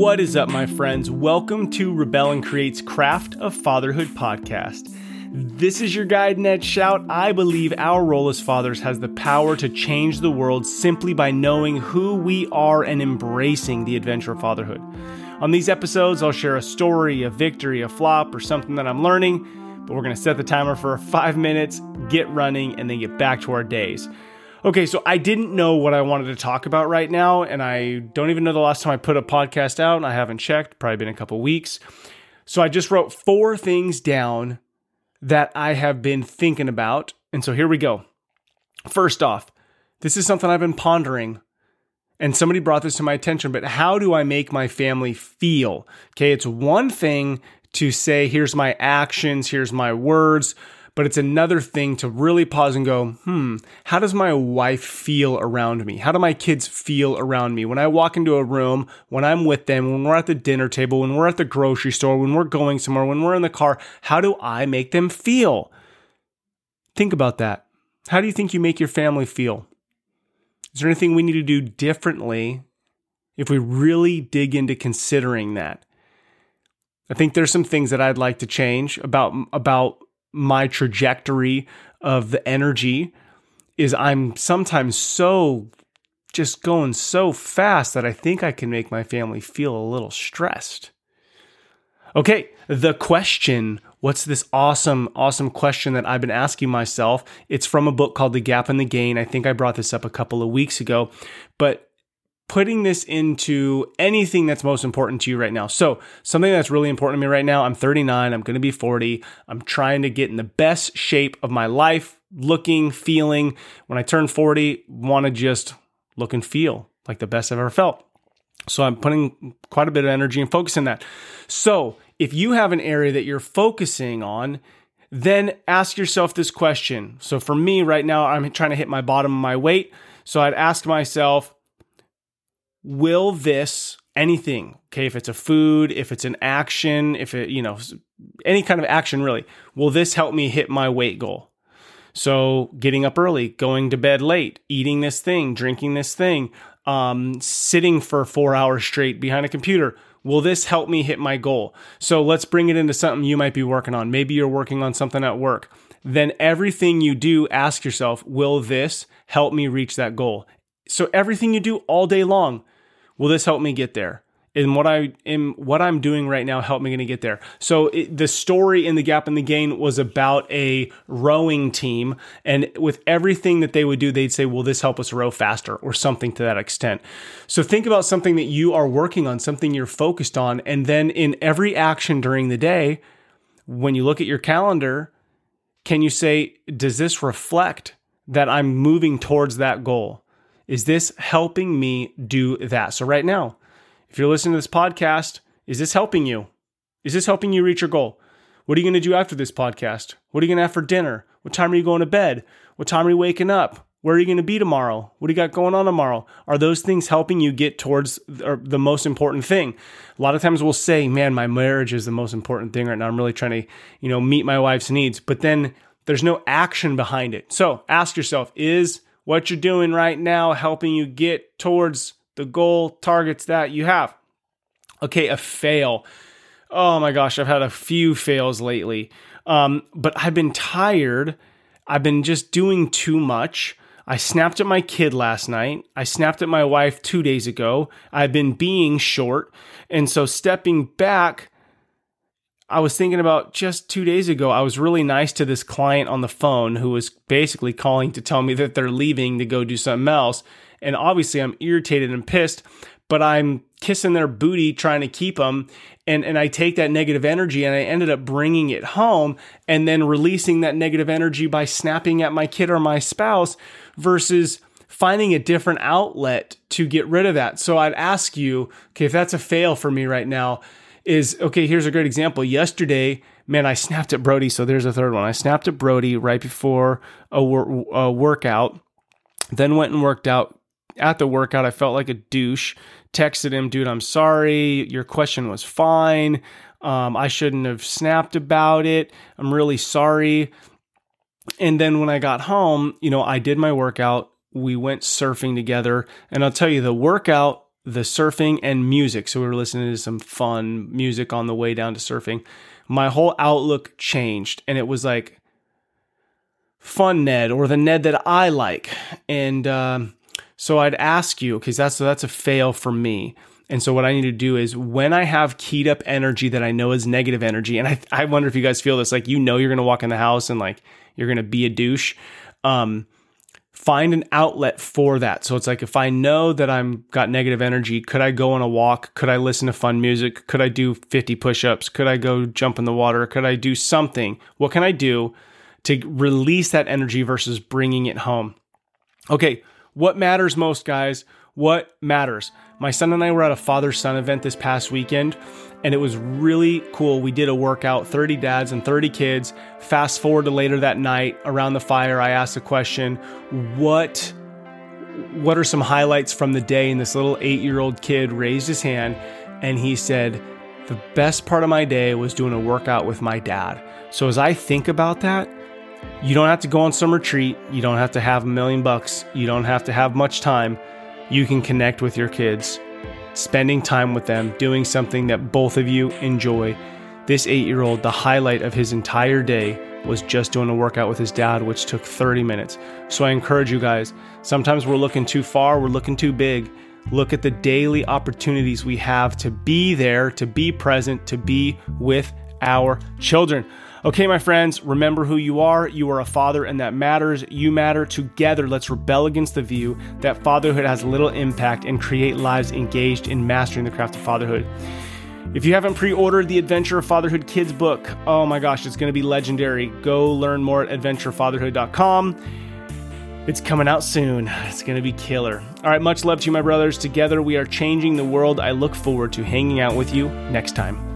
What is up, my friends? Welcome to Rebel and Create's Craft of Fatherhood podcast. This is your guide, Ned Schaut. I believe our role as fathers has the power to change the world simply by knowing who we are and embracing the adventure of fatherhood. On these episodes, I'll share a story, a victory, a flop, or something that I'm learning, but we're going to set the timer for five minutes, get running, and then get back to our days. Okay, so I didn't know what I wanted to talk about right now, and I don't even know the last time I put a podcast out. I haven't checked, probably been a couple weeks. So I just wrote four things down that I have been thinking about. And so here we go. First off, this is something I've been pondering, and somebody brought this to my attention, but how do I make my family feel? Okay, it's one thing to say, here's my actions, here's my words but it's another thing to really pause and go, hmm, how does my wife feel around me? How do my kids feel around me? When I walk into a room, when I'm with them, when we're at the dinner table, when we're at the grocery store, when we're going somewhere, when we're in the car, how do I make them feel? Think about that. How do you think you make your family feel? Is there anything we need to do differently if we really dig into considering that? I think there's some things that I'd like to change about about my trajectory of the energy is I'm sometimes so just going so fast that I think I can make my family feel a little stressed. Okay, the question what's this awesome, awesome question that I've been asking myself? It's from a book called The Gap and the Gain. I think I brought this up a couple of weeks ago, but putting this into anything that's most important to you right now. So, something that's really important to me right now, I'm 39, I'm going to be 40. I'm trying to get in the best shape of my life, looking, feeling. When I turn 40, want to just look and feel like the best I've ever felt. So, I'm putting quite a bit of energy and focus in that. So, if you have an area that you're focusing on, then ask yourself this question. So, for me right now, I'm trying to hit my bottom of my weight. So, I'd ask myself, will this anything okay if it's a food if it's an action if it you know any kind of action really will this help me hit my weight goal? So getting up early going to bed late eating this thing drinking this thing um, sitting for four hours straight behind a computer will this help me hit my goal? So let's bring it into something you might be working on. Maybe you're working on something at work. Then everything you do ask yourself will this help me reach that goal so everything you do all day long will this help me get there? And what I am, what I'm doing right now, help me going to get there. So it, the story in the gap and the gain was about a rowing team, and with everything that they would do, they'd say, "Will this help us row faster?" or something to that extent. So think about something that you are working on, something you're focused on, and then in every action during the day, when you look at your calendar, can you say, "Does this reflect that I'm moving towards that goal?" Is this helping me do that? So, right now, if you're listening to this podcast, is this helping you? Is this helping you reach your goal? What are you going to do after this podcast? What are you going to have for dinner? What time are you going to bed? What time are you waking up? Where are you going to be tomorrow? What do you got going on tomorrow? Are those things helping you get towards the most important thing? A lot of times we'll say, "Man, my marriage is the most important thing right now. I'm really trying to, you know, meet my wife's needs." But then there's no action behind it. So, ask yourself, is what you're doing right now helping you get towards the goal targets that you have. Okay, a fail. Oh my gosh, I've had a few fails lately. Um, but I've been tired. I've been just doing too much. I snapped at my kid last night. I snapped at my wife two days ago. I've been being short. And so stepping back, I was thinking about just two days ago, I was really nice to this client on the phone who was basically calling to tell me that they're leaving to go do something else. And obviously, I'm irritated and pissed, but I'm kissing their booty trying to keep them. And, and I take that negative energy and I ended up bringing it home and then releasing that negative energy by snapping at my kid or my spouse versus finding a different outlet to get rid of that. So I'd ask you, okay, if that's a fail for me right now, is okay, here's a great example. Yesterday, man, I snapped at Brody. So there's a third one. I snapped at Brody right before a, wor- a workout, then went and worked out. At the workout, I felt like a douche. Texted him, dude, I'm sorry. Your question was fine. Um, I shouldn't have snapped about it. I'm really sorry. And then when I got home, you know, I did my workout. We went surfing together. And I'll tell you, the workout the surfing and music. So we were listening to some fun music on the way down to surfing. My whole outlook changed and it was like fun Ned or the Ned that I like. And um, so I'd ask you, because that's that's a fail for me. And so what I need to do is when I have keyed up energy that I know is negative energy, and I, I wonder if you guys feel this, like you know you're gonna walk in the house and like you're gonna be a douche. Um, find an outlet for that. So it's like if I know that I'm got negative energy, could I go on a walk? Could I listen to fun music? Could I do 50 push-ups? Could I go jump in the water? Could I do something? What can I do to release that energy versus bringing it home? Okay, what matters most, guys? What matters? My son and I were at a father son event this past weekend, and it was really cool. We did a workout 30 dads and 30 kids. Fast forward to later that night around the fire, I asked the question, What what are some highlights from the day? And this little eight year old kid raised his hand and he said, The best part of my day was doing a workout with my dad. So as I think about that, you don't have to go on some retreat. You don't have to have a million bucks. You don't have to have much time. You can connect with your kids, spending time with them, doing something that both of you enjoy. This eight year old, the highlight of his entire day was just doing a workout with his dad, which took 30 minutes. So I encourage you guys, sometimes we're looking too far, we're looking too big. Look at the daily opportunities we have to be there, to be present, to be with our children. Okay, my friends, remember who you are. You are a father, and that matters. You matter. Together, let's rebel against the view that fatherhood has little impact and create lives engaged in mastering the craft of fatherhood. If you haven't pre ordered the Adventure of Fatherhood Kids book, oh my gosh, it's going to be legendary. Go learn more at adventurefatherhood.com. It's coming out soon. It's going to be killer. All right, much love to you, my brothers. Together, we are changing the world. I look forward to hanging out with you next time.